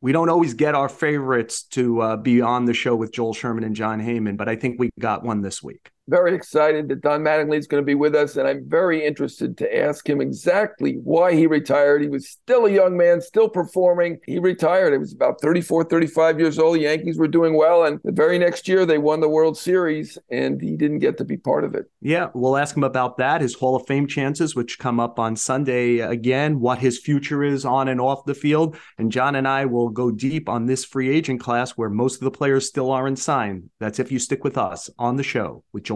we don't always get our favorites to uh, be on the show with Joel Sherman and Jon Heyman, but I think we got one this week very excited that Don Mattingly is going to be with us, and I'm very interested to ask him exactly why he retired. He was still a young man, still performing. He retired. It was about 34, 35 years old. The Yankees were doing well, and the very next year they won the World Series, and he didn't get to be part of it. Yeah, we'll ask him about that, his Hall of Fame chances, which come up on Sunday again, what his future is on and off the field. And John and I will go deep on this free agent class where most of the players still aren't signed. That's if you stick with us on the show with Joel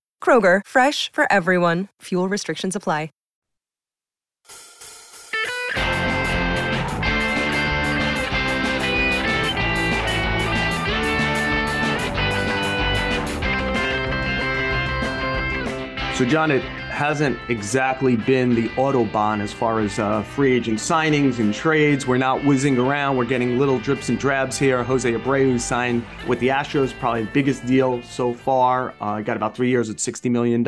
Kroger, fresh for everyone. Fuel restrictions apply. So, Jon, it hasn't exactly been the Autobahn as far as uh, free agent signings and trades. We're not whizzing around. We're getting little drips and drabs here. Jose Abreu signed with the Astros, probably the biggest deal so far. Uh, got about three years at $60 million.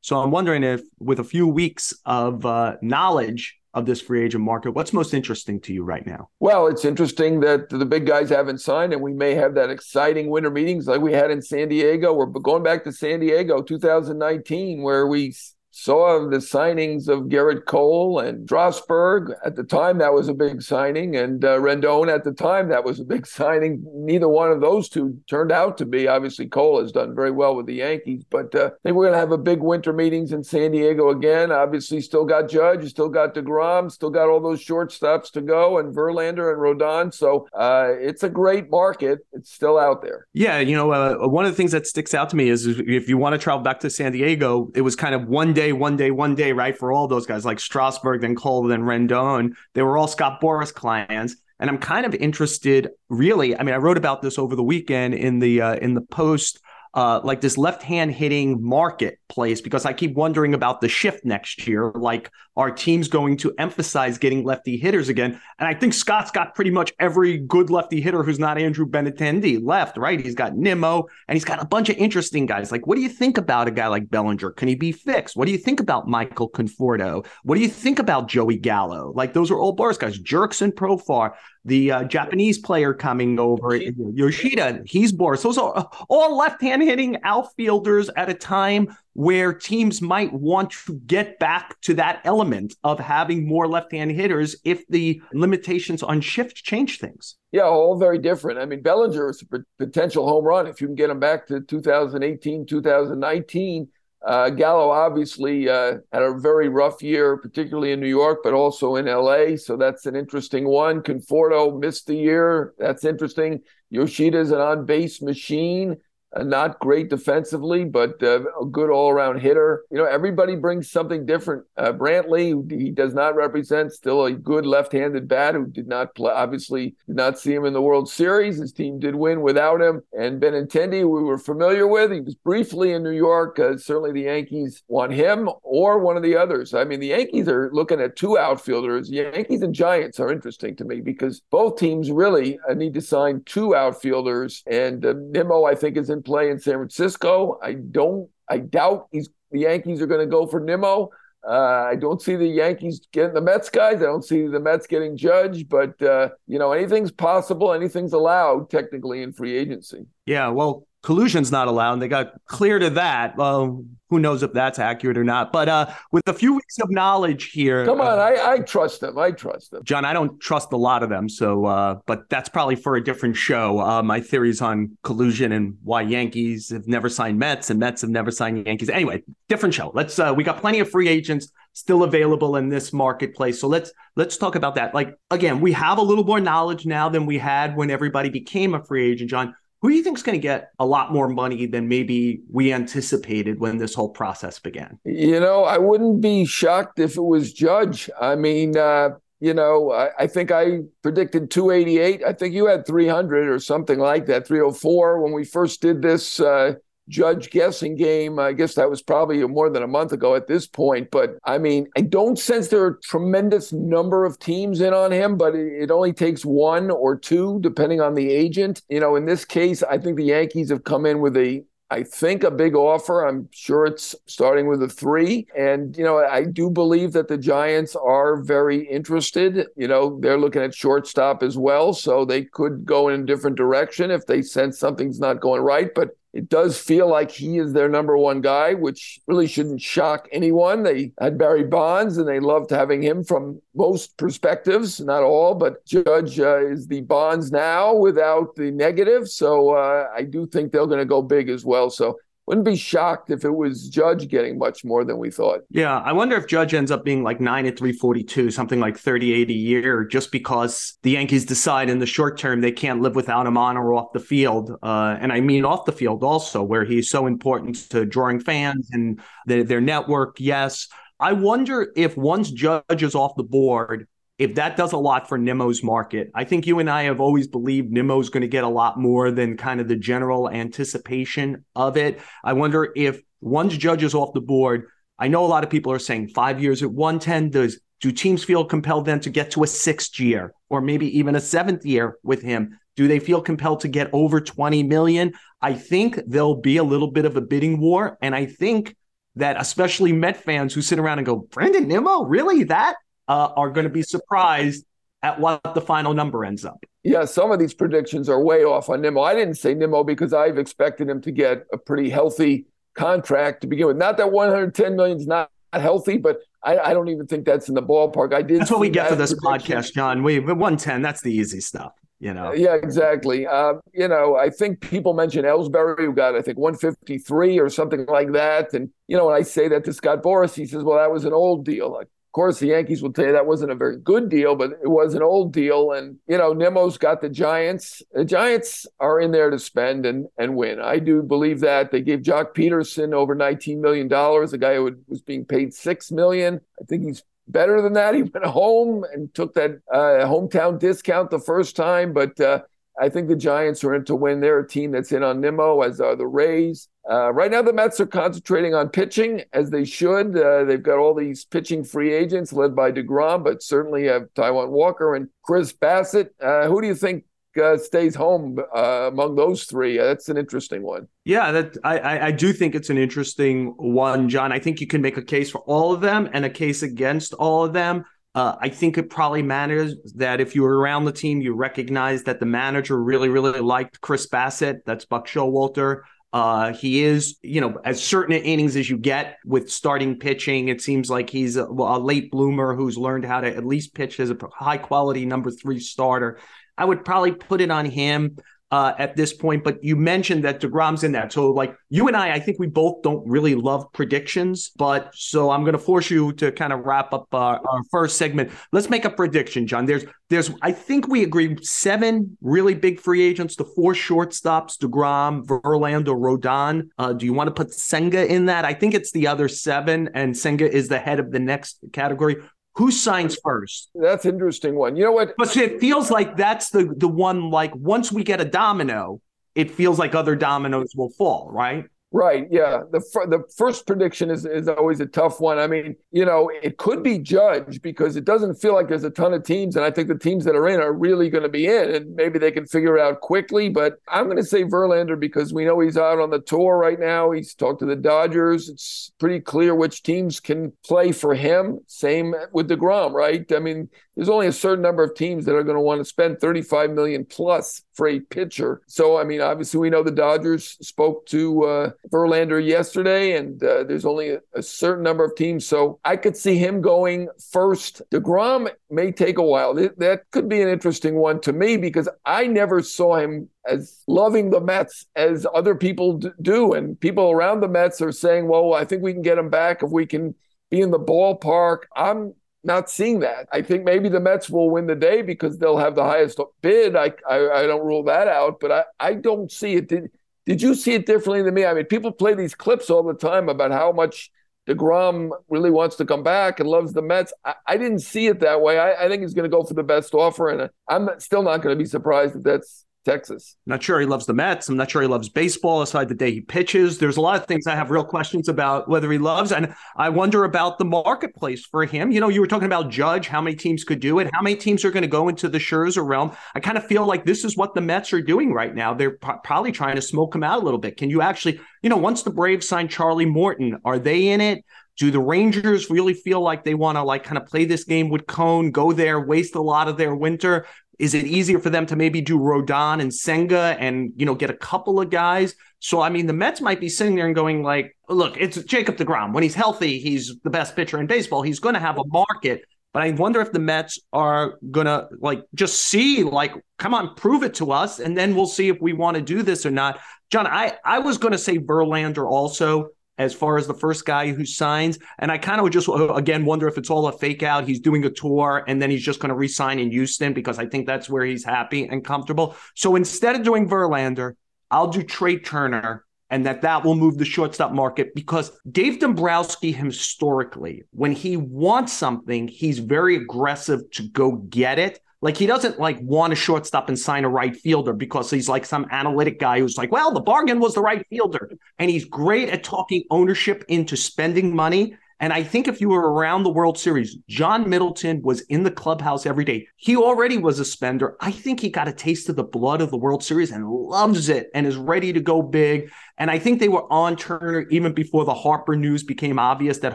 So I'm wondering if, with a few weeks of uh, knowledge of this free agent market. What's most interesting to you right now? Well, it's interesting that the big guys haven't signed, and we may have that exciting winter meetings like we had in San Diego. We're going back to San Diego 2019, where we saw the signings of Gerrit Cole and Strasburg. At the time, that was a big signing, and uh, Rendon at the time, that was a big signing. Neither one of those two turned out to be. Obviously, Cole has done very well with the Yankees, but uh, I think we're going to have a big winter meetings in San Diego again. Obviously, still got Judge, still got DeGrom, still got all those shortstops to go, and Verlander and Rodon. So uh, it's a great market. It's still out there. Yeah, you know, uh, one of the things that sticks out to me is if you want to travel back to San Diego, it was kind of one day day, one day, one day, right? For all those guys like Strasburg, then Cole, then Rendon. They were all Scott Boras clients. And I'm kind of interested, really. I mean, I wrote about this over the weekend in the uh, in the post uh, like this left hand hitting marketplace because I keep wondering about the shift next year. Like, our team's going to emphasize getting lefty hitters again? And I think Scott's got pretty much every good lefty hitter who's not Andrew Benintendi left, right? He's got Nimmo and he's got a bunch of interesting guys. Like, what do you think about a guy like Bellinger? Can he be fixed? What do you think about Michael Conforto? What do you think about Joey Gallo? Like, those are all Boras guys, Jurickson Profar the uh, Japanese player coming over, Yoshida, he's Boras. Those are all left hand hitting outfielders at a time where teams might want to get back to that element of having more left hand hitters if the limitations on shift change things. Yeah, all very different. I mean, Bellinger is a potential home run if you can get him back to 2018, 2019 uh, Gallo obviously uh, had a very rough year, particularly in New York, but also in LA. So that's an interesting one. Conforto missed the year. That's interesting. Yoshida's an on base machine. Uh, not great defensively, but uh, a good all around hitter. You know, everybody brings something different. Uh, Brantley, he does not represent, still a good left handed bat who did not play, obviously, did not see him in the World Series. His team did win without him. And Benintendi, we were familiar with. He was briefly in New York. Uh, certainly the Yankees want him or one of the others. I mean, the Yankees are looking at two outfielders. Yankees and Giants are interesting to me because both teams really uh, need to sign two outfielders. And uh, Nimmo, I think, is in play in San Francisco. I don't. I doubt he's the Yankees are going to go for Nimmo. Uh, I don't see the Yankees getting the Mets guys. I don't see the Mets getting Judge, but uh, you know anything's possible. Anything's allowed technically in free agency. Yeah, well, collusion's not allowed. They got clear to that. Well, who knows if that's accurate or not? But uh, with a few weeks of knowledge here, come on, uh, I, I trust them. I trust them, John. I don't trust a lot of them. So, uh, but that's probably for a different show. Uh, my theories on collusion and why Yankees have never signed Mets and Mets have never signed Yankees. Anyway, different show. Let's. Uh, we got plenty of free agents still available in this marketplace. So let's let's talk about that. Like again, we have a little more knowledge now than we had when everybody became a free agent, Jon who do you think is going to get a lot more money than maybe we anticipated when this whole process began? You know, I wouldn't be shocked if it was Judge. I mean, uh, you know, I, I, think I predicted 288. I think you had 300 or something like that, 304 when we first did this uh, judge guessing game. I guess that was probably more than a month ago at this point. But I mean, I don't sense there are a tremendous number of teams in on him, but it, it only takes one or two, depending on the agent. You know, in this case, I think the Yankees have come in with a I think a big offer. I'm sure it's starting with a three. And, you know, I do believe that the Giants are very interested. You know, they're looking at shortstop as well. So they could go in a different direction if they sense something's not going right. But it does feel like he is their number one guy, which really shouldn't shock anyone. They had Barry Bonds and they loved having him from most perspectives, not all, but Judge uh, is the Bonds now without the negative. So uh, I do think they're going to go big as well. So wouldn't be shocked if it was Judge getting much more than we thought. Yeah, I wonder if Judge ends up being like nine at 342, something like 38 a year, just because the Yankees decide in the short term they can't live without him on or off the field. Uh, and I mean off the field also, where he's so important to drawing fans and the, their network. Yes. I wonder if once Judge is off the board, if that does a lot for Nimmo's market, I think you and I have always believed Nimmo's going to get a lot more than kind of the general anticipation of it. I wonder if once Judge is off the board, I know a lot of people are saying five years at 110. Does do teams feel compelled then to get to a sixth year or maybe even a seventh year with him? Do they feel compelled to get over 20 million? I think there'll be a little bit of a bidding war. And I think that especially Met fans who sit around and go, Brandon Nimmo, really that? Uh, are going to be surprised at what the final number ends up. Yeah, some of these predictions are way off on Nimmo. I didn't say Nimmo because I've expected him to get a pretty healthy contract to begin with. Not that 110 million is not healthy, but I, I, don't even think that's in the ballpark. I did. That's what we get for this prediction. podcast, John. We 110. That's the easy stuff. You know. Yeah, exactly. Uh, you know, I think people mentioned Ellsbury, who got I think 153 or something like that, and you know, when I say that to Scott Boras, he says, "Well, that was an old deal." Like, course, the Yankees will tell you that wasn't a very good deal, but it was an old deal. And, you know, Nimmo's got the Giants. The Giants are in there to spend and, and win. I do believe that. They gave Joc Pederson over $19 million, a guy who was being paid 6 million. I think he's better than that. He went home and took that uh, hometown discount the first time, but uh, I think the Giants are in to win. They're a team that's in on Nimmo, as are the Rays. Uh, right now, the Mets are concentrating on pitching as they should. Uh, they've got all these pitching free agents led by DeGrom, but certainly have Taijuan Walker and Chris Bassitt. Uh, who do you think uh, stays home uh, among those three? Uh, that's an interesting one. Yeah, that I, I do think it's an interesting one, John. I think you can make a case for all of them and a case against all of them. Uh, I think it probably matters that if you were around the team, you recognize that the manager really, really liked Chris Bassitt. That's Buck Showalter. Uh, he is, you know, as certain innings as you get with starting pitching. It seems like he's a, a late bloomer who's learned how to at least pitch as a high quality number three starter. I would probably put it on him uh, at this point. But you mentioned that DeGrom's in that. So, like you and I, I think we both don't really love predictions. But so I'm going to force you to kind of wrap up uh, our first segment. Let's make a prediction, John. There's, there's, I think we agree seven really big free agents, the four shortstops, DeGrom, Verlander, Rodon. Uh, do you want to put Senga in that? I think it's the other seven, and Senga is the head of the next category. Who signs first? That's interesting one. You know what? But it feels like that's the the one. Like once we get a domino, it feels like other dominoes will fall. Right? Right. Yeah. The the first prediction is is always a tough one. I mean, you know, it could be Judge because it doesn't feel like there's a ton of teams, and I think the teams that are in are really going to be in, and maybe they can figure it out quickly. But I'm going to say Verlander because we know he's out on the tour right now. He's talked to the Dodgers. It's pretty clear which teams can play for him. Same with Degrom, right? I mean, there's only a certain number of teams that are going to want to spend 35 million plus for a pitcher. So, I mean, obviously, we know the Dodgers spoke to uh, Verlander yesterday, and uh, there's only a, a, certain number of teams. So, I could see him going first. DeGrom may take a while. That, could be an interesting one to me because I never saw him as loving the Mets as other people do. And people around the Mets are saying, well, I think we can get him back if we can be in the ballpark. I'm not seeing that. I think maybe the Mets will win the day because they'll have the highest bid. I I, I don't rule that out, but I, I don't see it. Did did you see it differently than me? I mean, people play these clips all the time about how much DeGrom really wants to come back and loves the Mets. I, I didn't see it that way. I, I think he's going to go for the best offer, and I'm still not going to be surprised if that's Texas. I'm not sure he loves the Mets. I'm not sure he loves baseball aside the day he pitches. There's a lot of things I have real questions about whether he loves. And I wonder about the marketplace for him. You know, you were talking about Judge, how many teams could do it, how many teams are going to go into the Scherzer realm. I kind of feel like this is what the Mets are doing right now. They're p- probably trying to smoke him out a little bit. Can you actually, you know, once the Braves sign Charlie Morton, are they in it? Do the Rangers really feel like they want to like kind of play this game with Cone, go there, waste a lot of their winter? Is it easier for them to maybe do Rodon and Senga and you know get a couple of guys? So I mean, the Mets might be sitting there and going like, "Look, it's Jacob Degrom. When he's healthy, he's the best pitcher in baseball. He's going to have a market." But I wonder if the Mets are gonna like just see like, come on, prove it to us, and then we'll see if we want to do this or not. John, I I was going to say Verlander also as far as the first guy who signs. And I kind of just uh, again wonder if it's all a fake out. He's doing a tour and then he's just going to resign in Houston because I think that's where he's happy and comfortable. So instead of doing Verlander, I'll do Trea Turner. And that that will move the shortstop market because Dave Dombrowski historically, when he wants something, he's very aggressive to go get it. Like he doesn't like want a shortstop and sign a right fielder because he's like some analytic guy who's like, well, the bargain was the right fielder. And he's great at talking ownership into spending money and I think if you were around the World Series, John Middleton was in the clubhouse every day. He already was a spender. I think he got a taste of the blood of the World Series and loves it and is ready to go big. And I think they were on Turner even before the Harper news became obvious that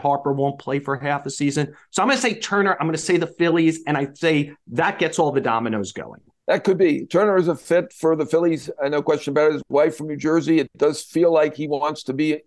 Harper won't play for half a season. So I'm going to say Turner. I'm going to say the Phillies. And I say that gets all the dominoes going. That could be. Turner is a fit for the Phillies. Uh, no question about it. His wife from New Jersey. It does feel like he wants to be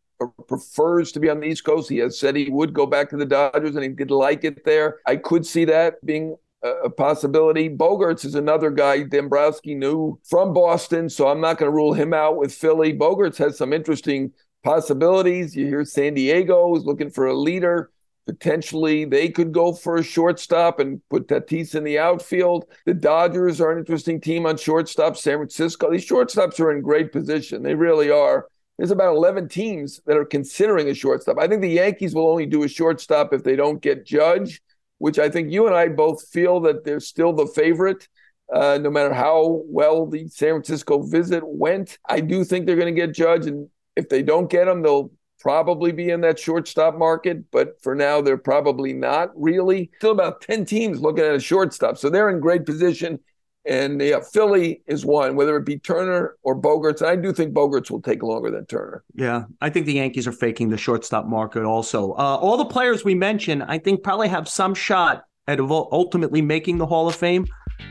prefers to be on the East Coast. He has said he would go back to the Dodgers and he did like it there. I could see that being a possibility. Bogaerts is another guy Dombrowski knew from Boston, so I'm not going to rule him out with Philly. Bogaerts has some interesting possibilities. You hear San Diego is looking for a leader. Potentially, they could go for a shortstop and put Tatis in the outfield. The Dodgers are an interesting team on shortstop. San Francisco, these shortstops are in great position. They really are there's about 11 teams that are considering a shortstop. I think the Yankees will only do a shortstop if they don't get Judge, which I think you and I both feel that they're still the favorite. Uh, no matter how well the San Francisco visit went, I do think they're going to get Judge. And if they don't get him, they'll probably be in that shortstop market. But for now, they're probably not really. Still about 10 teams looking at a shortstop. So they're in great position. And yeah, Philly is one, whether it be Turner or Bogaerts. I do think Bogaerts will take longer than Turner. Yeah, I think the Yankees are faking the shortstop market also. Uh, all the players we mentioned, I think, probably have some shot at ultimately making the Hall of Fame.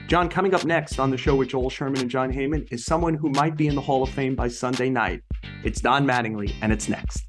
John, coming up next on the show with Joel Sherman and Jon Heyman is someone who might be in the Hall of Fame by Sunday night. It's Don Mattingly, and it's next.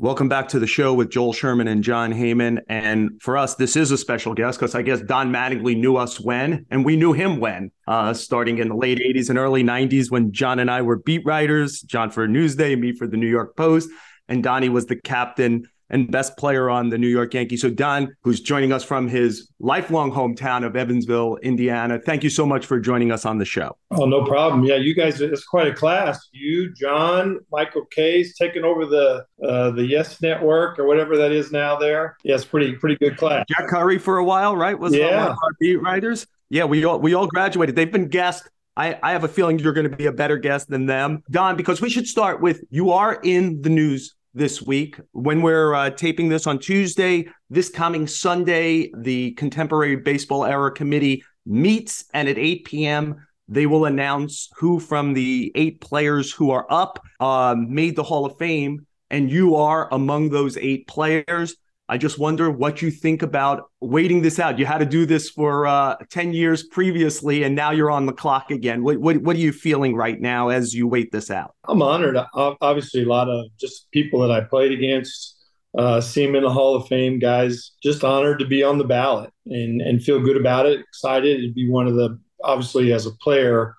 Welcome back to the show with Joel Sherman and Jon Heyman. And for us, this is a special guest because I guess Don Mattingly knew us when, and we knew him when, uh, starting in the late 80s and early 90s when John and I were beat writers, John for Newsday, me for the New York Post. And Donnie was the captain and best player on the New York Yankees. So, Don, who's joining us from his lifelong hometown of Evansville, Indiana, thank you so much for joining us on the show. Oh, no problem. Yeah, you guys, it's quite a class. You, John, Michael Kay's taking over the uh, the Yes Network or whatever that is now. There, yeah, it's pretty pretty good class. Jack Curry for a while, right? Was yeah. one of our beat writers. Yeah, we all we all graduated. They've been guests I, I, have a feeling you're going to be a better guest than them. Don, because we should start with you are in the news this week. When we're uh, taping this on Tuesday, this coming Sunday, the Contemporary Baseball Era Committee meets, and at 8 p.m., they will announce who from the eight players who are up uh, made the Hall of Fame. And you are among those eight players. I just wonder what you think about waiting this out. You had to do this for uh, 10 years previously, and now you're on the clock again. What, what, what, are you feeling right now as you wait this out? I'm honored. Obviously, a lot of just people that I played against, uh, see them in the Hall of Fame, guys, just honored to be on the ballot and, and feel good about it, excited to be one of the, obviously, as a player,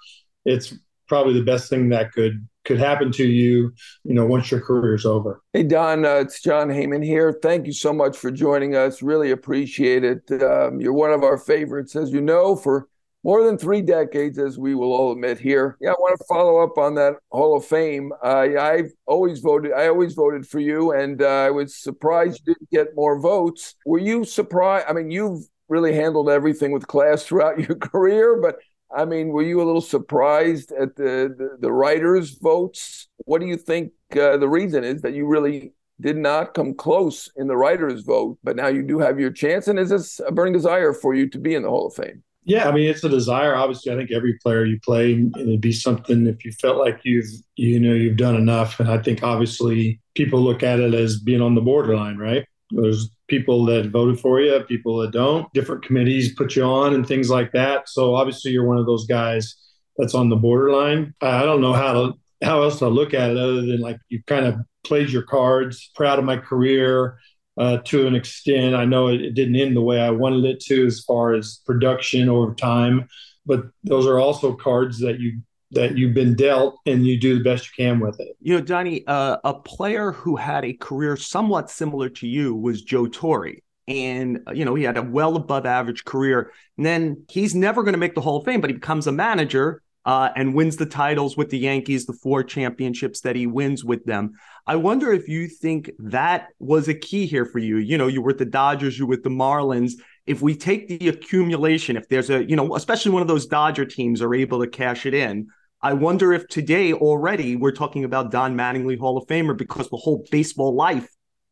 it's probably the best thing that could could happen to you, you know, once your career is over. Hey, Don, uh, it's Jon Heyman here. Thank you so much for joining us. Really appreciate it. Um, you're one of our favorites, as you know, for more than three decades, as we will all admit here. Yeah, I want to follow up on that Hall of Fame. Uh, I've always voted. I always voted for you, and uh, I was surprised you didn't get more votes. Were you surprised? I mean, you've really handled everything with class throughout your career, but I mean, were you a little surprised at the the, the writers' votes? What do you think uh, the reason is that you really did not come close in the writers' vote, but now you do have your chance? And is this a burning desire for you to be in the Hall of Fame? Yeah, I mean it's a desire. Obviously, I think every player you play, it'd be something if you felt like you've you know you've done enough. And I think obviously people look at it as being on the borderline, right? There's people that voted for you, people that don't. Different committees put you on and things like that. So obviously you're one of those guys that's on the borderline. I don't know how to how else to look at it other than like you kind of played your cards. Proud of my career uh, to an extent. I know it, it, didn't end the way I wanted it to as far as production over time, but those are also cards that you that you've been dealt and you do the best you can with it. You know, Donnie, uh, a player who had a career somewhat similar to you was Joe Torre. And, uh, you know, he had a well above average career. And then he's never going to make the Hall of Fame, but he becomes a manager uh, and wins the titles with the Yankees, the four championships that he wins with them. I wonder if you think that was a key here for you. You know, you were with the Dodgers, you were with the Marlins. If we take the accumulation, if there's a, you know, especially one of those Dodger teams are able to cash it in, I wonder if today already we're talking about Don Mattingly Hall of Famer because the whole baseball life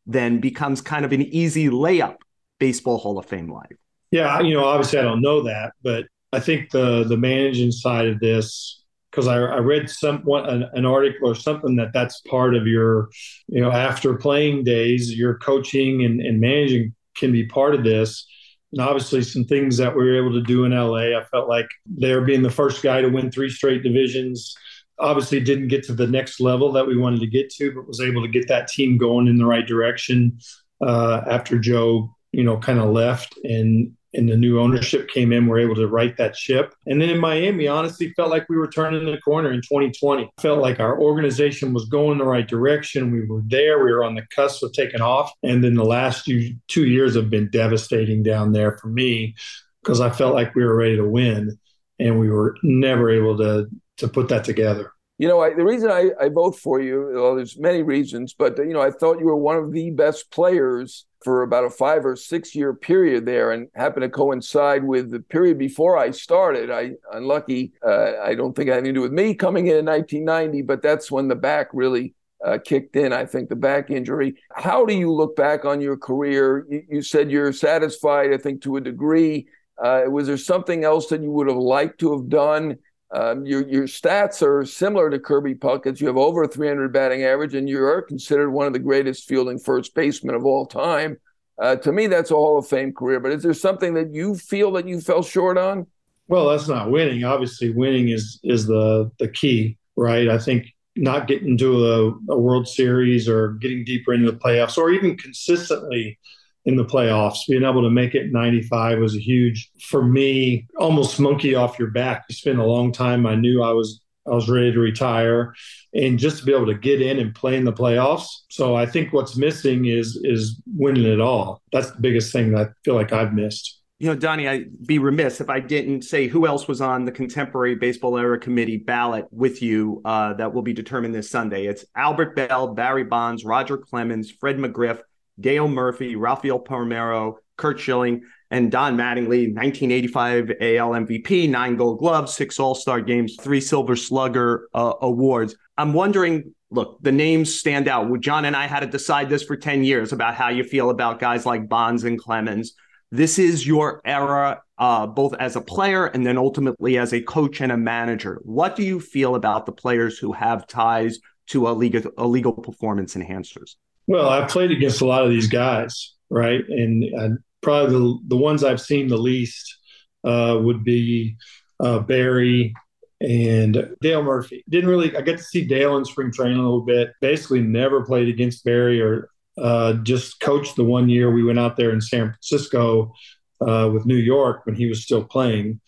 then becomes kind of an easy layup baseball Hall of Fame life. Yeah, you know, obviously I don't know that, but I think the the managing side of this because I, I read some an, an, article or something that that's part of your you know after playing days your coaching and, and managing can be part of this and obviously some things that we were able to do in LA I felt like there being the first guy to win three straight divisions. Obviously didn't get to the next level that we wanted to get to but was able to get that team going in the right direction uh, after Joe you know kind of left and and the new ownership came in, we're able to right that ship. And then in Miami, honestly, felt like we were turning the corner in 2020. Felt like our organization was going the right direction. We were there. We were on the cusp of taking off. And then the last two, two years have been devastating down there for me because I felt like we were ready to win, and we were never able to to put that together. You know, I, the reason I, I vote for you, well, there's many reasons, but you know, I thought you were one of the best players for about a five or six year period there, and happened to coincide with the period before I started. I unlucky, uh, I don't think it had anything to do with me coming in in 1990, but that's when the back really uh, kicked in. I think the back injury. How do you look back on your career? You, you said you're satisfied, I think, to a degree. Uh, was there something else that you would have liked to have done? Um, your your stats are similar to Kirby Puckett's. You have over 300 batting average, and you are considered one of the greatest fielding first basemen of all time. Uh, to me, that's a Hall of Fame career. But is there something that you feel that you fell short on? Well, that's not winning. Obviously, winning is is the the key, right? I think not getting to a, a World Series or getting deeper into the playoffs, or even consistently in the playoffs. Being able to make it 95 was a huge, for me, almost monkey off your back. It's been a long time. I knew I was I was ready to retire, and just to be able to get in and play in the playoffs. So I think what's missing is is winning it all. That's the biggest thing that I feel like I've missed. You know, Donnie, I'd be remiss if I didn't say who else was on the contemporary baseball era committee ballot with you uh, that will be determined this Sunday. It's Albert Belle, Barry Bonds, Roger Clemens, Fred McGriff, Dale Murphy, Rafael Palmeiro, Curt Schilling, and Don Mattingly, 1985 AL MVP, nine gold gloves, six All Star games, three Silver Slugger uh, awards. I'm wondering look, the names stand out. John and I had to decide this for 10 years about how you feel about guys like Bonds and Clemens. This is your era, uh, both as a player and then ultimately as a coach and a manager. What do you feel about the players who have ties to a legal, a legal performance enhancers? Well, I've played against a lot of these guys, right? And, and probably the, the ones I've seen the least uh, would be uh, Barry and Dale Murphy. Didn't really, I got to see Dale in spring training a little bit. Basically, never played against Barry or uh, just coached the one year we went out there in San Francisco uh, with New York when he was still playing.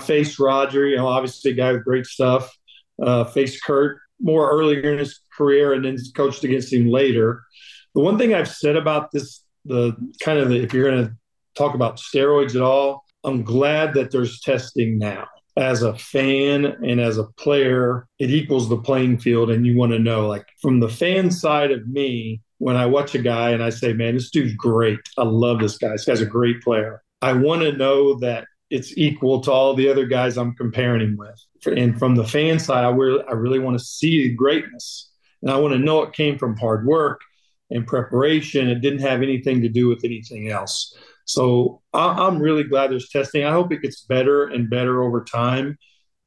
Faced Roger, you know, obviously a guy with great stuff. Uh, faced Curt more earlier in his career and then coached against him later. The one thing I've said about this, the kind of the, if you're going to talk about steroids at all, I'm glad that there's testing now. As a fan and as a player, it equals the playing field. And you want to know, like, from the fan side of me, when I watch a guy and I say, man, this dude's great. I love this guy. This guy's a great player. I want to know that it's equal to all the other guys I'm comparing him with. And from the fan side, I really, I really want to see greatness. And I want to know it came from hard work and preparation. It didn't have anything to do with anything else. So I'm really glad there's testing. I hope it gets better and better over time.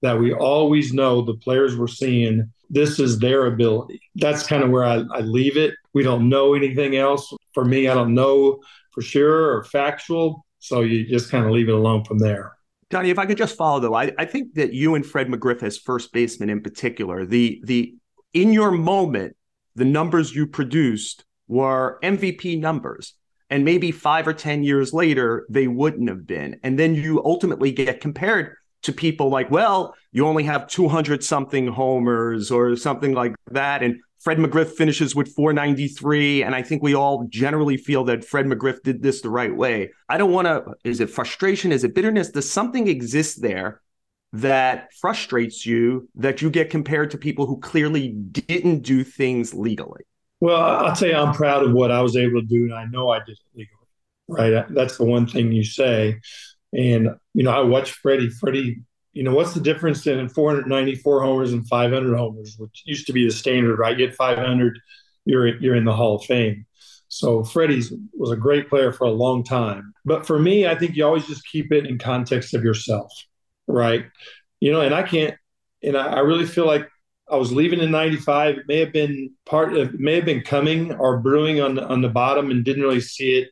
That we always know the players we're seeing, this is their ability. That's kind of where I, I leave it. We don't know anything else. For me, I don't know for sure or factual. So you just kind of leave it alone from there. Donnie, if I could just follow though, I, I think that you and Fred McGriff as first baseman in particular, the the in your moment, the numbers you produced were MVP numbers. And maybe five or 10 years later, they wouldn't have been. And then you ultimately get compared to people like, well, you only have 200 something homers or something like that. And Fred McGriff finishes with 493. And I think we all generally feel that Fred McGriff did this the right way. I don't want to, is it frustration? Is it bitterness? Does something exist there that frustrates you that you get compared to people who clearly didn't do things legally? Well, I'll tell you, I'm proud of what I was able to do, and I know I did it legally. Right, that's the one thing you say. And you know, I watched Freddie. Freddie, you know, what's the difference in 494 homers and 500 homers, which used to be the standard, right? You get 500, you're you're in the Hall of Fame. So Freddie was a great player for a long time. But for me, I think you always just keep it in context of yourself, right? You know, and I can't, and I, I really feel like I was leaving in '95. It may have been part of, may have been coming or brewing on the, on the bottom, and didn't really see it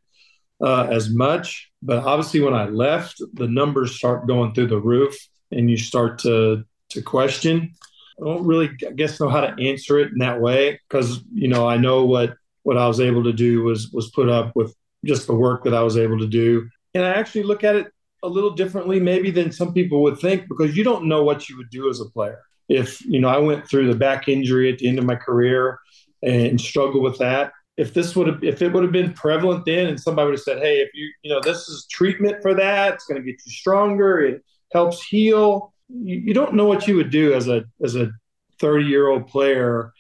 uh, as much. But obviously, when I left, the numbers start going through the roof, and you start to to question. I don't really, I guess, know how to answer it in that way because you know I know what what I was able to do was was put up with just the work that I was able to do, and I actually look at it a little differently maybe than some people would think because you don't know what you would do as a player if you know I went through the back injury at the end of my career and struggled with that, if this would have if it would have been prevalent then and somebody would have said, hey, if you you know this is treatment for that, it's going to get you stronger, it helps heal. You, you don't know what you would do as a as a 30 year old player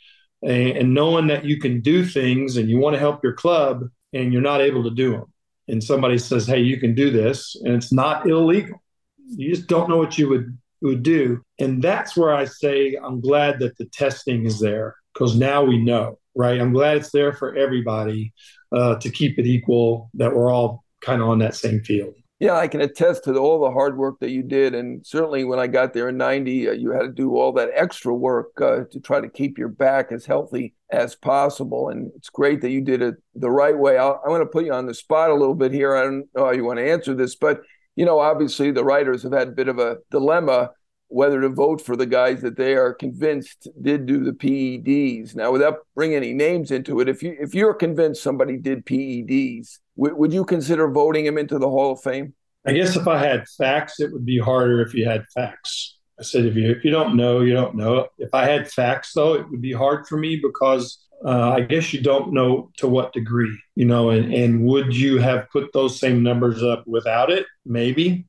and, and knowing that you can do things and you want to help your club and you're not able to do them. And somebody says, hey, you can do this, and it's not illegal. You just don't know what you would would do. And that's where I say I'm glad that the testing is there because now we know, right? I'm glad it's there for everybody uh, to keep it equal, that we're all kind of on that same field. Yeah, I can attest to all the hard work that you did. And certainly when I got there in 90, uh, you had to do all that extra work uh, to try to keep your back as healthy as possible. And it's great that you did it the right way. i I'm going to put you on the spot a little bit here. I don't know how you want to answer this, but you know, obviously the writers have had a bit of a dilemma whether to vote for the guys that they are convinced did do the PEDs. Now, without bringing any names into it, if you if you're convinced somebody did PEDs, w- would you consider voting him into the Hall of Fame? I guess if I had facts, it would be harder if you had facts. I said if you if you don't know, you don't know. If I had facts, though, it would be hard for me because uh, I guess you don't know to what degree, you know, and, and would you have put those same numbers up without it? Maybe.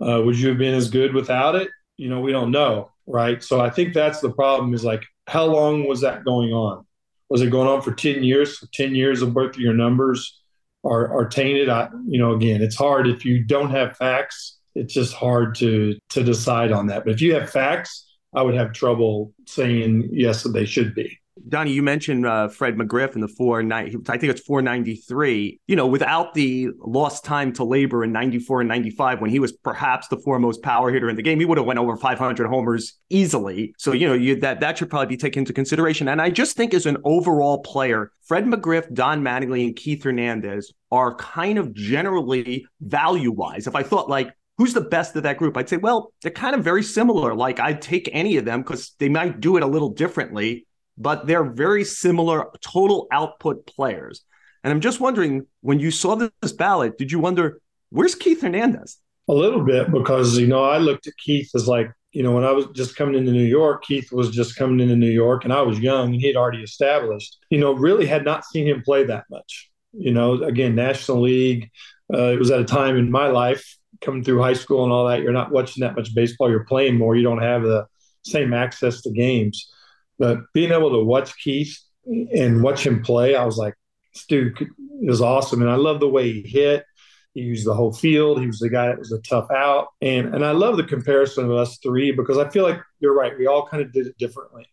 Uh, would you have been as good without it? You know, we don't know, right? So I think that's the problem is like, how long was that going on? Was it going on for 10 years? 10 years of both of your numbers are, are tainted. I, you know, again, it's hard if you don't have facts. It's just hard to to decide on that. But if you have facts, I would have trouble saying yes they should be. Donnie, you mentioned uh, Fred McGriff in the four ninety. I think it's four ninety three. You know, without the lost time to labor in ninety four and ninety five, when he was perhaps the foremost power hitter in the game, he would have went over five hundred homers easily. So you know, you, that that should probably be taken into consideration. And I just think as an overall player, Fred McGriff, Don Mattingly, and Keith Hernandez are kind of generally value wise. If I thought like who's the best of that group? I'd say, well, they're kind of very similar. Like I'd take any of them because they might do it a little differently but they're very similar total output players. And I'm just wondering, when you saw this ballot, did you wonder, where's Keith Hernandez? A little bit because, you know, I looked at Keith as like, you know, when I was just coming into New York, Keith was just coming into New York and I was young and he'd already established, you know, really had not seen him play that much. You know, again, National League, uh, it was at a time in my life coming through high school and all that, you're not watching that much baseball. You're playing more. You don't have the same access to games. But being able to watch Keith and watch him play, I was like, this dude is awesome. And I love the way he hit. He used the whole field. He was the guy that was a tough out. And and I love the comparison of us three because I feel like you're right. We all kind of did it differently.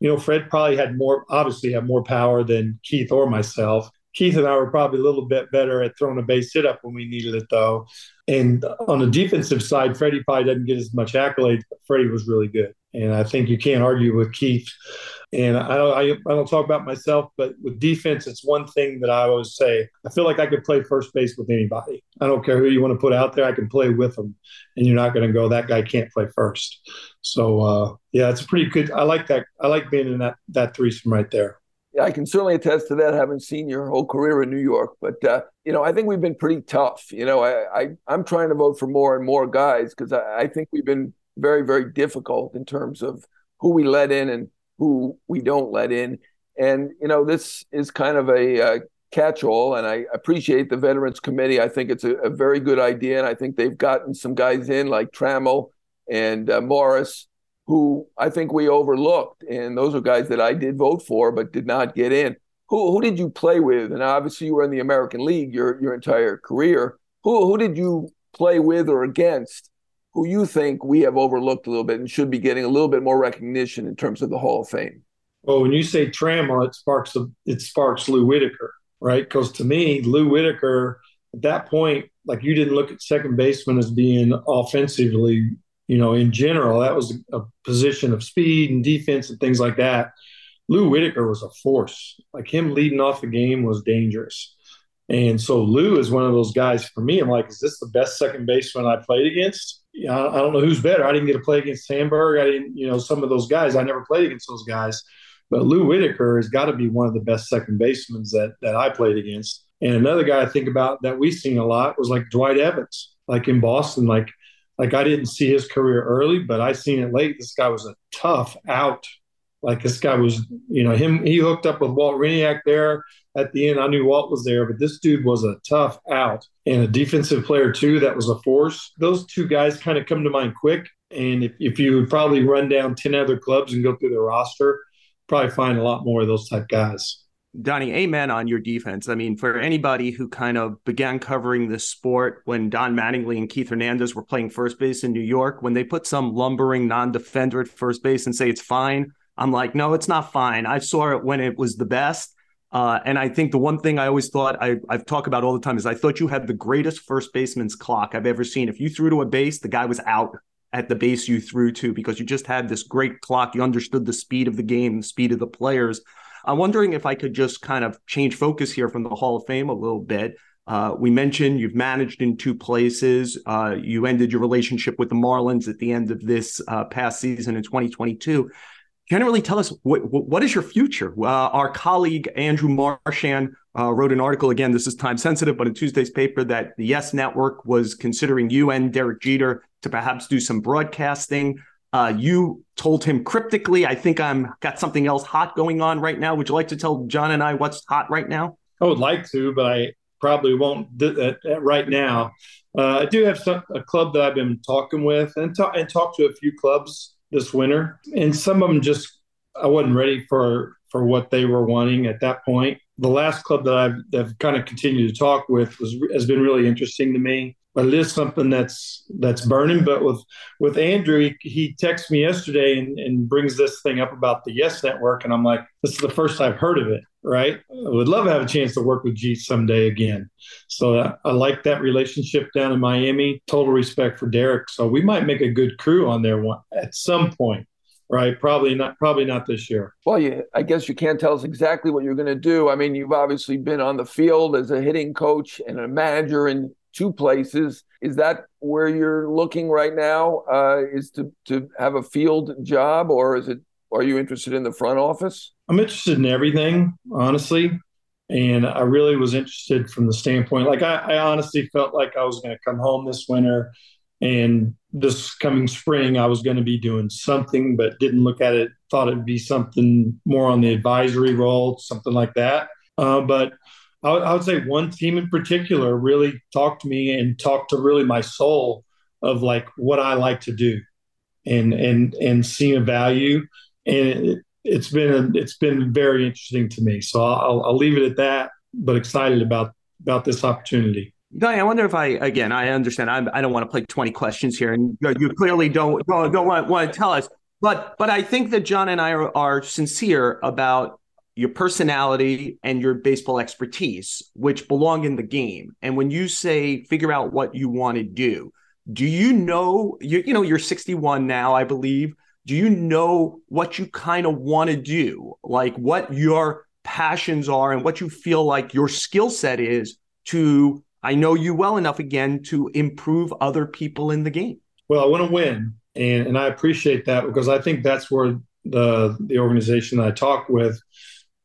You know, Fred probably had more, obviously had more power than Keith or myself. Keith and I were probably a little bit better at throwing a base hit up when we needed it, though. And on the defensive side, Freddie probably doesn't get as much accolades, but Freddie was really good. And I think you can't argue with Keith. And I don't, I, I don't talk about myself, but with defense, it's one thing that I always say. I feel like I could play first base with anybody. I don't care who you want to put out there. I can play with them, and you're not going to go. That guy can't play first. So uh, yeah, it's pretty good. I like that. I like being in that that threesome right there. I can certainly attest to that, having seen your whole career in New York. But uh, you know, I think we've been pretty tough. You know, I, I am trying to vote for more and more guys because I, I think we've been very very difficult in terms of who we let in and who we don't let in. And you know, this is kind of a uh, catch-all, and I appreciate the Veterans Committee. I think it's a, a, very good idea, and I think they've gotten some guys in like Trammell and uh, Morris who I think we overlooked, and those are guys that I did vote for but did not get in. Who who did you play with? And obviously, you were in the American League your your entire career. Who who did you play with or against? Who you think we have overlooked a little bit and should be getting a little bit more recognition in terms of the Hall of Fame? Well, when you say Trammell, it sparks it sparks Lou Whitaker, right? Because to me, Lou Whitaker at that point, like you didn't look at second baseman as being offensively you know, in general, that was a position of speed and defense and things like that. Lou Whitaker was a force. Like him leading off the game was dangerous. And so Lou is one of those guys for me. I'm like, is this the best second baseman I played against? I don't know who's better. I didn't get to play against Sandberg. I didn't, you know, some of those guys. I never played against those guys. But Lou Whitaker has got to be one of the best second basemen that that I played against. And another guy I think about that we've seen a lot was like Dwight Evans, like in Boston. Like like I didn't see his career early, but I seen it late. This guy was a tough out. Like this guy was, you know, him. He hooked up with Walt Hriniak there at the end. I knew Walt was there, but this dude was a tough out and a defensive player too. That was a force. Those two guys kind of come to mind quick. And if, if you would probably run down ten other clubs and go through their roster, probably find a lot more of those type guys. Donnie, amen on your defense. I mean, for anybody who kind of began covering this sport when Don Mattingly and Keith Hernandez were playing first base in New York, when they put some lumbering non defender at first base and say it's fine, I'm like, no, it's not fine. I saw it when it was the best. Uh, and I think the one thing I always thought I, I've talked about all the time is I thought you had the greatest first baseman's clock I've ever seen. If you threw to a base, the guy was out at the base you threw to because you just had this great clock. You understood the speed of the game, the speed of the players. I'm wondering if I could just kind of change focus here from the Hall of Fame a little bit. Uh, we mentioned you've managed in two places. Uh, you ended your relationship with the Marlins at the end of this uh, past season in 2022. Generally, tell us what what is your future? Uh, our colleague Andrew Marchand uh, wrote an article again. This is time sensitive, but in Tuesday's paper that the Yes Network was considering you and Derek Jeter to perhaps do some broadcasting. Uh, you told him cryptically, I think I'm got something else hot going on right now. Would you like to tell John and I what's hot right now? I would like to, but I probably won't do that right now. Uh, I do have some, a club that I've been talking with and, and talked to a few clubs this winter, and some of them just I wasn't ready for for what they were wanting at that point. The last club that I've, that I've kind of continued to talk with was has been really interesting to me but it is something that's that's burning. But with with Andrew, he, he texted me yesterday and, and brings this thing up about the Yes Network, and I'm like, this is the first I've heard of it. Right? I would love to have a chance to work with Jeet someday again. So I, I like that relationship down in Miami. Total respect for Derek. So we might make a good crew on there one at some point right probably not probably not this year well you, i guess you can't tell us exactly what you're going to do i mean you've obviously been on the field as a hitting coach and a manager and two places. Is that where you're looking right now? Uh, is to to have a field job, or is it? Are you interested in the front office? I'm interested in everything, honestly. And I really was interested from the standpoint, like I, I honestly felt like I was going to come home this winter, and this coming spring I was going to be doing something, but didn't look at it. Thought it'd be something more on the advisory role, something like that. Uh, but I would, I would say one team in particular really talked to me and talked to really my soul of like what I like to do and and and seeing a value. And it, has been it's been very interesting to me. So I'll, I'll leave it at that but excited about about this opportunity. Guy, I wonder if I again I understand I'm, I do not want to play 20 questions here and you clearly don't don't, don't want, want to tell us but but I think that John and I are, are sincere about your personality and your baseball expertise, which belong in the game. And when you say figure out what you want to do, do you know you you know you're 61 now, I believe. Do you know what you kind of want to do? Like what your passions are and what you feel like your skill set is to I know you well enough again to improve other people in the game. Well, I want to win. And and I appreciate that because I think that's where the the organization that I talk with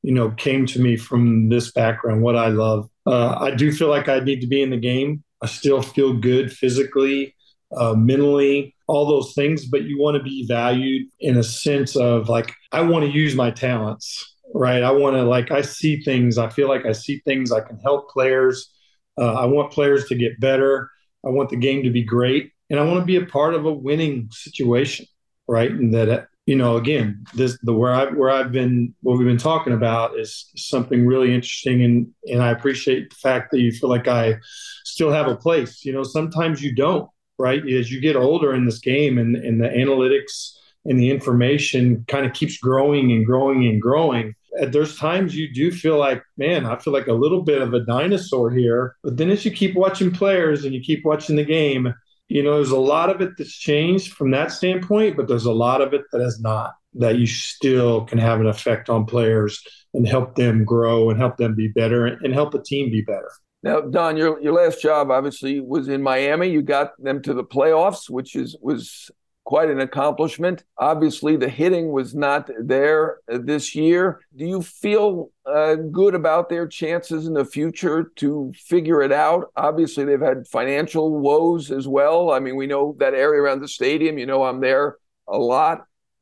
you know, came to me from this background, what I love. Uh, I do feel like I need to be in the game. I still feel good physically, uh, mentally, all those things, but you want to be valued in a sense of like, I want to use my talents, right? I want to, like, I see things, I feel like I see things, I can help players. Uh, I want players to get better. I want the game to be great. And I want to be a part of a winning situation, right? And that you know, again, this the where I where I've been what we've been talking about is something really interesting, and and I appreciate the fact that you feel like I still have a place. You know, sometimes you don't, right? As you get older in this game, and and the analytics and the information kind of keeps growing and growing and growing. There's times you do feel like, man, I feel like a little bit of a dinosaur here. But then as you keep watching players and you keep watching the game, you know, there's a lot of it that's changed from that standpoint, but there's a lot of it that has not, that you still can have an effect on players and help them grow and help them be better and help the team be better. Now, Don, your your last job obviously was in Miami. You got them to the playoffs, which is was quite an accomplishment. Obviously, the hitting was not there this year. Do you feel uh, good about their chances in the future to figure it out? Obviously, they've had financial woes as well. I mean, we know that area around the stadium. You know, I'm there a lot.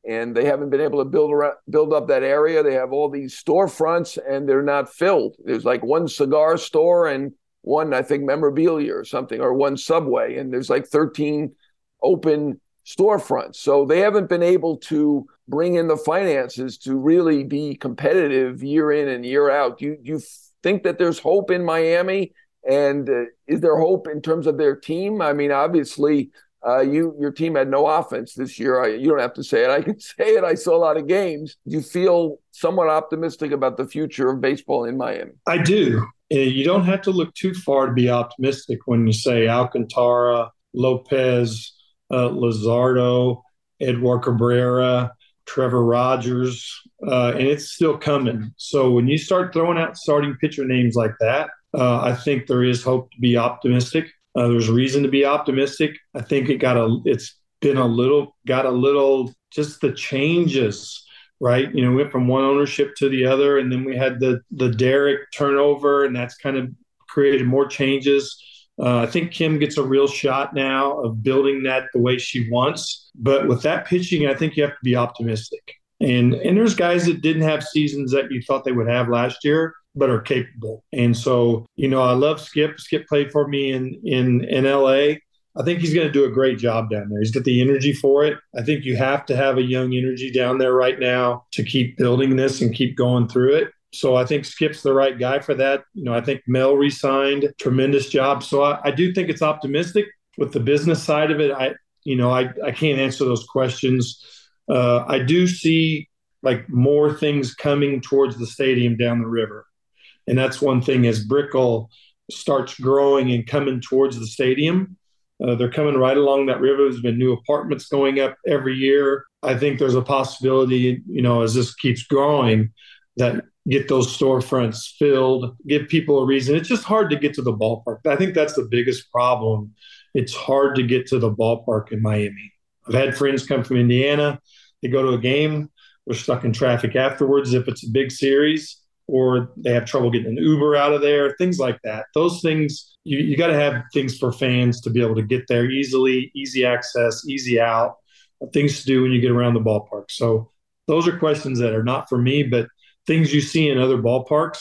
And they haven't been able to build around, build up that area. They have all these storefronts, and they're not filled. There's like one cigar store and one, I think, memorabilia or something, or one Subway, and there's like 13 open storefronts. So they haven't been able to bring in the finances to really be competitive year in and year out. You, you think that there's hope in Miami? And uh, is there hope in terms of their team? I mean, obviously, uh, you your team had no offense this year. I, you don't have to say it. I can say it. I saw a lot of games. Do you feel somewhat optimistic about the future of baseball in Miami? I do. You don't have to look too far to be optimistic when you say Alcantara, Lopez, uh, Luzardo, Edward Cabrera, Trevor Rogers, uh, and it's still coming. So when you start throwing out starting pitcher names like that, uh, I think there is hope to be optimistic. Uh, there's reason to be optimistic. I think it got a, it's been a little, got a little, just the changes, right? You know, went from one ownership to the other, and then we had the the Derek turnover, and that's kind of created more changes. Uh, I think Kim gets a real shot now of building that the way she wants. But with that pitching, I think you have to be optimistic. And and there's guys that didn't have seasons that you thought they would have last year, but are capable. And so, you know, I love Skip. Skip played for me in in in LA. I think he's going to do a great job down there. He's got the energy for it. I think you have to have a young energy down there right now to keep building this and keep going through it. So I think Skip's the right guy for that. You know, I think Mel resigned, tremendous job. So I, I do think it's optimistic with the business side of it. I, you know, I, I can't answer those questions. Uh, I do see like more things coming towards the stadium down the river. And that's one thing as Brickell starts growing and coming towards the stadium. Uh, they're coming right along that river. There's been new apartments going up every year. I think there's a possibility, you know, as this keeps growing, that get those storefronts filled, give people a reason. It's just hard to get to the ballpark. I think that's the biggest problem. It's hard to get to the ballpark in Miami. I've had friends come from Indiana, they go to a game, they're stuck in traffic afterwards if it's a big series, or they have trouble getting an Uber out of there, things like that. Those things, you, you got to have things for fans to be able to get there easily, easy access, easy out, things to do when you get around the ballpark. So those are questions that are not for me, but things you see in other ballparks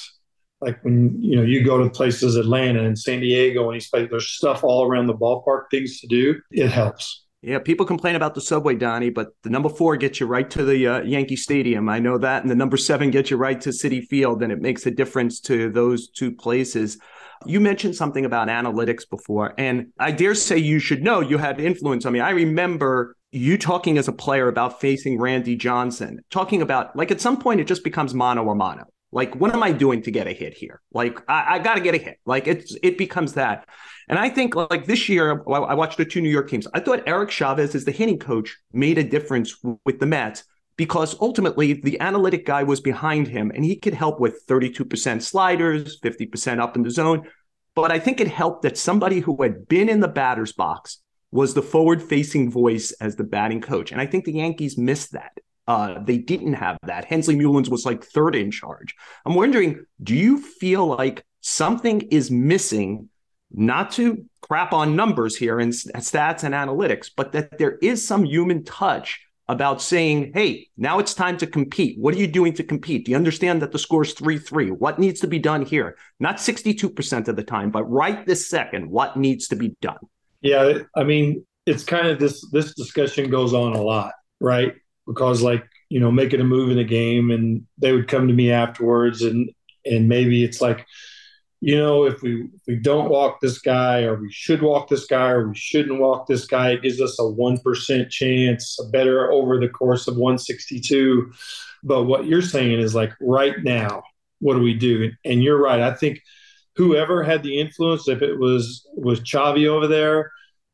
like when you know you go to places Atlanta and San Diego and he's like there's stuff all around the ballpark, things to do. It helps. Yeah, people complain about the subway, Donnie, but the number four gets you right to the uh, Yankee Stadium. I know that, and the number seven gets you right to Citi Field, and it makes a difference to those two places. You mentioned something about analytics before, and I dare say you should know you had influence on me. I remember you talking as a player about facing Randy Johnson, talking about like at some point it just becomes mano a mano. Like, what am I doing to get a hit here? Like, I, I got to get a hit. Like, it's it becomes that. And I think like this year, I watched the two New York teams. I thought Eric Chavez, as the hitting coach, made a difference with the Mets because ultimately the analytic guy was behind him and he could help with 32% sliders, 50% up in the zone. But I think it helped that somebody who had been in the batter's box was the forward facing voice as the batting coach. And I think the Yankees missed that. Uh, they didn't have that. Hensley Meulens was like third in charge. I'm wondering, do you feel like something is missing? Not to crap on numbers here and stats and analytics, but that there is some human touch about saying, hey, now it's time to compete. What are you doing to compete? Do you understand that the score is 3 3? What needs to be done here? Not 62% of the time, but right this second, what needs to be done? Yeah, I mean, it's kind of this this discussion goes on a lot, right? because like you know making a move in a game and they would come to me afterwards and and maybe it's like you know if we if we don't walk this guy or we should walk this guy or we shouldn't walk this guy it gives us a 1% chance a better over the course of 162 but what you're saying is like right now what do we do and you're right i think whoever had the influence if it was was chavi over there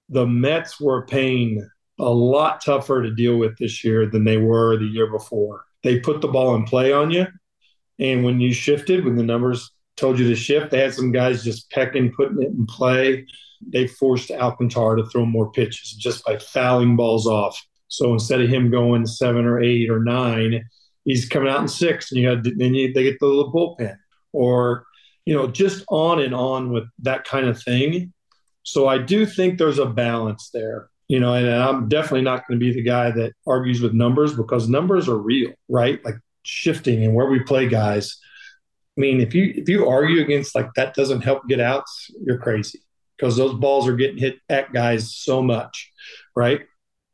the mets were paying a lot tougher to deal with this year than they were the year before. They put the ball in play on you. And when you shifted, when the numbers told you to shift, they had some guys just pecking, putting it in play. They forced Alcantara to throw more pitches just by fouling balls off. So instead of him going seven or eight or nine, he's coming out in six, and you got then you, they get the little bullpen, or you know, just on and on with that kind of thing. So I do think there's a balance there you know, and, I'm definitely not going to be the guy that argues with numbers because numbers are real, right? Like shifting and where we play guys. I mean, if you if you argue against like that doesn't help get outs, you're crazy because those balls are getting hit at guys so much, right?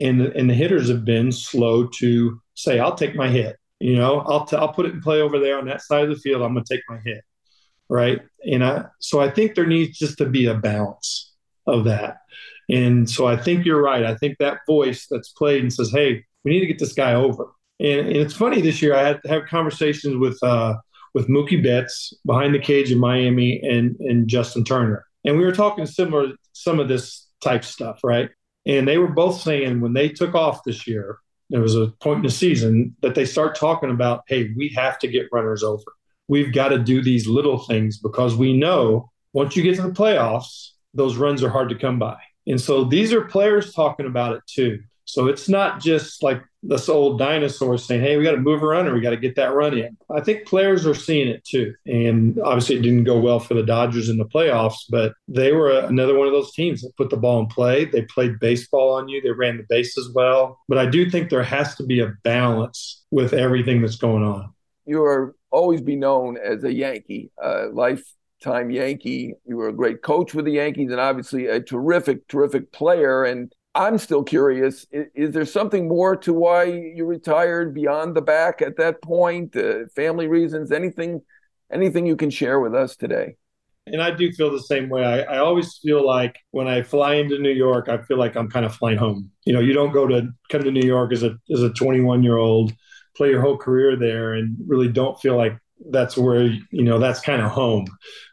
And and the hitters have been slow to say, "I'll take my hit." You know, I'll t- I'll put it in play over there on that side of the field. I'm going to take my hit, right? And I so I think there needs just to be a balance of that. And so I think you're right. I think that voice that's played and says, "Hey, we need to get this guy over." And, and it's funny this year. I had to have conversations with uh, with Mookie Betts behind the cage in Miami and and Justin Turner, and we were talking similar some of this type stuff, right? And they were both saying when they took off this year, there was a point in the season that they start talking about, "Hey, we have to get runners over. We've got to do these little things because we know once you get to the playoffs, those runs are hard to come by." And so these are players talking about it too. So it's not just like this old dinosaur saying, hey, we got to move around or we got to get that run in. I think players are seeing it too. And obviously, it didn't go well for the Dodgers in the playoffs, but they were another one of those teams that put the ball in play. They played baseball on you, they ran the bases well. But I do think there has to be a balance with everything that's going on. You are always be known as a Yankee. Uh, life time Yankee. You were a great coach with the Yankees and obviously a terrific, terrific player. And I'm still curious is, is there something more to why you retired beyond the back at that point? Uh, family reasons, anything, anything you can share with us today? And I do feel the same way. I, I always feel like when I fly into New York, I feel like I'm kind of flying home. You know, you don't go to come to New York as a as a 21 year old, play your whole career there, and really don't feel like that's where you know that's kind of home.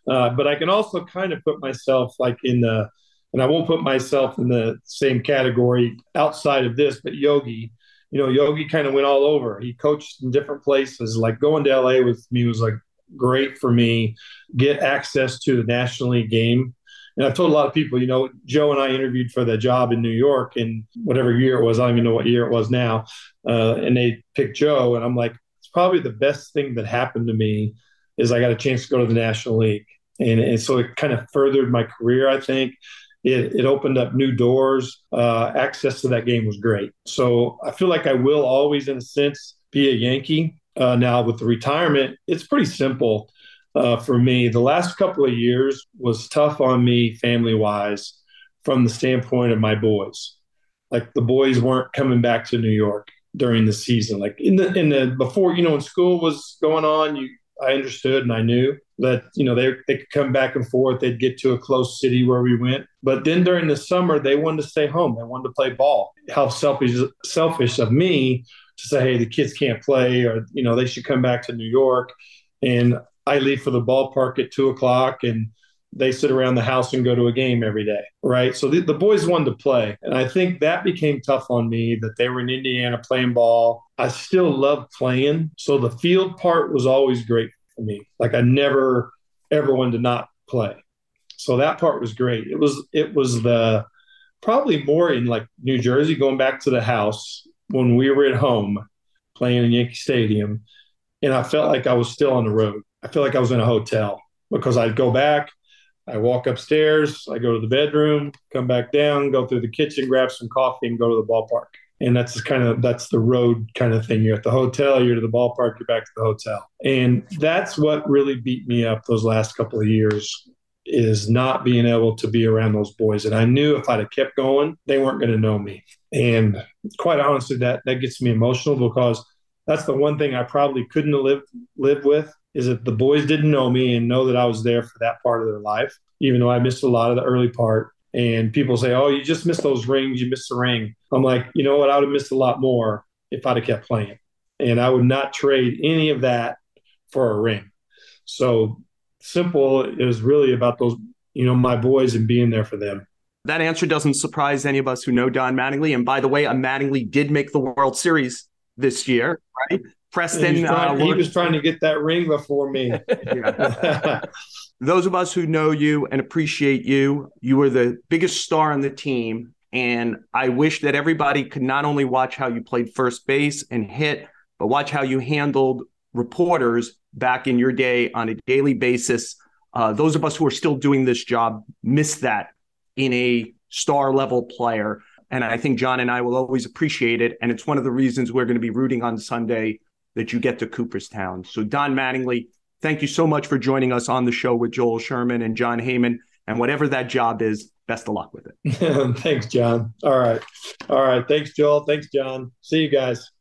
Uh, but I can also kind of put myself like in the, and I won't put myself in the same category outside of this, but Yogi. You know, Yogi kind of went all over. He coached in different places. Like going to LA with me was like great for me. Get access to the National League game. And I've told a lot of people, you know, Joe and I interviewed for the job in New York in whatever year it was. I don't even know what year it was now. Uh, and they picked Joe. And I'm like, it's probably the best thing that happened to me is I got a chance to go to the National League. And, and so it kind of furthered my career, I think. It, it opened up new doors. Uh, access to that game was great. So I feel like I will always, in a sense, be a Yankee. Uh, now, with the retirement, it's pretty simple. Uh, for me. The last couple of years was tough on me family wise from the standpoint of my boys. Like the boys weren't coming back to New York during the season. Like in the in the before, you know, when school was going on, you I understood and I knew that you know they they could come back and forth. They'd get to a close city where we went. But then during the summer, they wanted to stay home. They wanted to play ball. How selfish selfish of me to say, hey, the kids can't play, or you know, they should come back to New York. And I leave for the ballpark at two o'clock, and they sit around the house and go to a game every day, right? So the, the boys wanted to play, and I think that became tough on me that they were in Indiana playing ball. I still love playing, so the field part was always great for me. Like I never ever wanted to not play, so that part was great. It was it was the probably more in like New Jersey, going back to the house when we were at home playing in Yankee Stadium, and I felt like I was still on the road. I feel like I was in a hotel because I'd go back, I walk upstairs, I go to the bedroom, come back down, go through the kitchen, grab some coffee, and go to the ballpark. And that's kind of that's the road kind of thing. You're at the hotel, you're to the ballpark, you're back to the hotel. And that's what really beat me up those last couple of years is not being able to be around those boys. And I knew if I'd have kept going, they weren't going to know me. And quite honestly, that that gets me emotional because that's the one thing I probably couldn't live live with is that the boys didn't know me and know that I was there for that part of their life, even though I missed a lot of the early part. And people say, "Oh, you just missed those rings. You missed the ring." I'm like, you know what? I would have missed a lot more if I'd have kept playing, and I would not trade any of that for a ring. So simple is really about those, you know, my boys and being there for them. That answer doesn't surprise any of us who know Don Mattingly. And by the way, Mattingly did make the World Series this year, right? Preston. He was, trying, uh, he was trying to get that ring before me. Those of us who know you and appreciate you, you were the biggest star on the team. And I wish that everybody could not only watch how you played first base and hit, but watch how you handled reporters back in your day on a daily basis. Uh, those of us who are still doing this job miss that in a star level player. And I think Jon and I will always appreciate it. And it's one of the reasons we're going to be rooting on Sunday that you get to Cooperstown. So, Don Mattingly, thank you so much for joining us on the show with Joel Sherman and Jon Heyman. And whatever that job is, best of luck with it. Thanks, Jon. All right. All right. Thanks, Joel. Thanks, Jon. See you guys.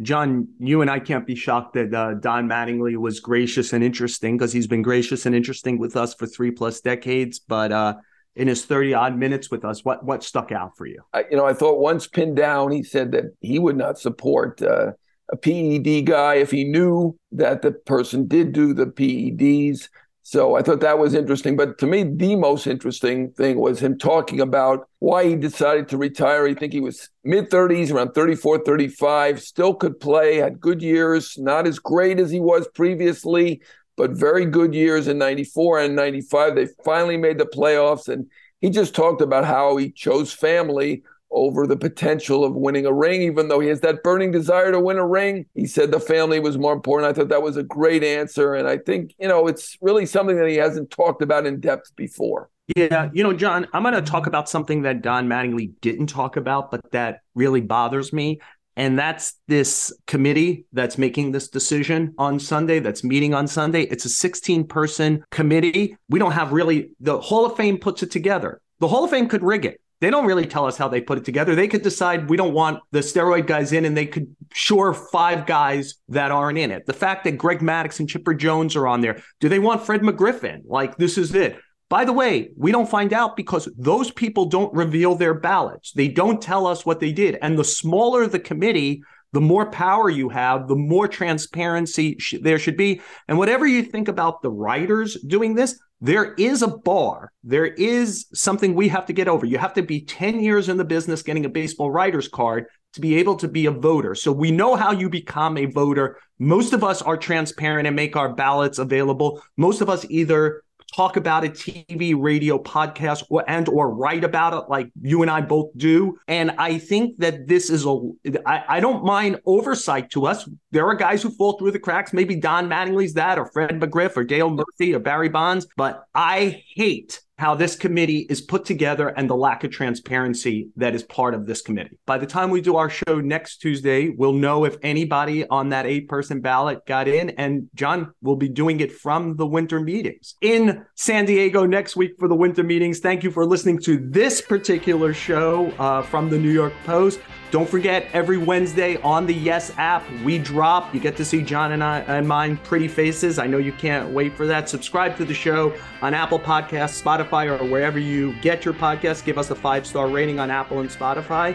Jon, you and I can't be shocked that uh, Don Mattingly was gracious and interesting because he's been gracious and interesting with us for three plus decades. But uh, in his 30 odd minutes with us, what what stuck out for you? I, you know, I thought once pinned down, he said that he would not support uh, a PED guy if he knew that the person did do the PEDs. So I thought that was interesting. But to me, the most interesting thing was him talking about why he decided to retire. I think he was mid 30s, around 34, 35, still could play, had good years, not as great as he was previously, but very good years in 94 and 95. They finally made the playoffs. And he just talked about how he chose family over the potential of winning a ring, even though he has that burning desire to win a ring. He said the family was more important. I thought that was a great answer. And I think, you know, it's really something that he hasn't talked about in depth before. Yeah. You know, Jon, I'm going to talk about something that Don Mattingly didn't talk about, but that really bothers me. And that's this committee that's making this decision on Sunday, that's meeting on Sunday. It's a 16 person committee. We don't have really, the Hall of Fame puts it together. The Hall of Fame could rig it they don't really tell us how they put it together. They could decide we don't want the steroid guys in, and they could sure five guys that aren't in it. The fact that Greg Maddux and Chipper Jones are on there, do they want Fred McGriff in? Like, this is it. By the way, we don't find out because those people don't reveal their ballots. They don't tell us what they did. And the smaller the committee, the more power you have, the more transparency sh- there should be. And whatever you think about the writers doing this, there is a bar. There is something we have to get over. You have to be 10 years in the business getting a baseball writer's card to be able to be a voter. So we know how you become a voter. Most of us are transparent and make our ballots available. Most of us either talk about it tv radio podcast or, and or write about it like you and i both do. And i think that this is a I, I don't mind oversight to us. There are guys who fall through the cracks. Maybe don mattingly's that or fred mcgriff or dale murphy or barry bonds but i hate how this committee is put together and the lack of transparency that is part of this committee. By the time we do our show next Tuesday, we'll know if anybody on that eight person ballot got in, and Jon will be doing it from the winter meetings in San Diego next week for the winter meetings. Thank you for listening to this particular show uh, from the New York Post. Don't forget, every Wednesday on the Yes app, we drop. You get to see Jon and I and mine pretty faces. I know you can't wait for that. Subscribe to the show on Apple Podcasts, Spotify, or wherever you get your podcasts. Give us a five star rating on Apple and Spotify.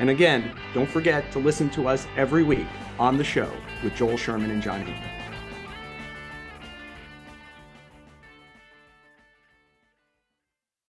And again, don't forget to listen to us every week on the show with Joel Sherman and Jon Heyman.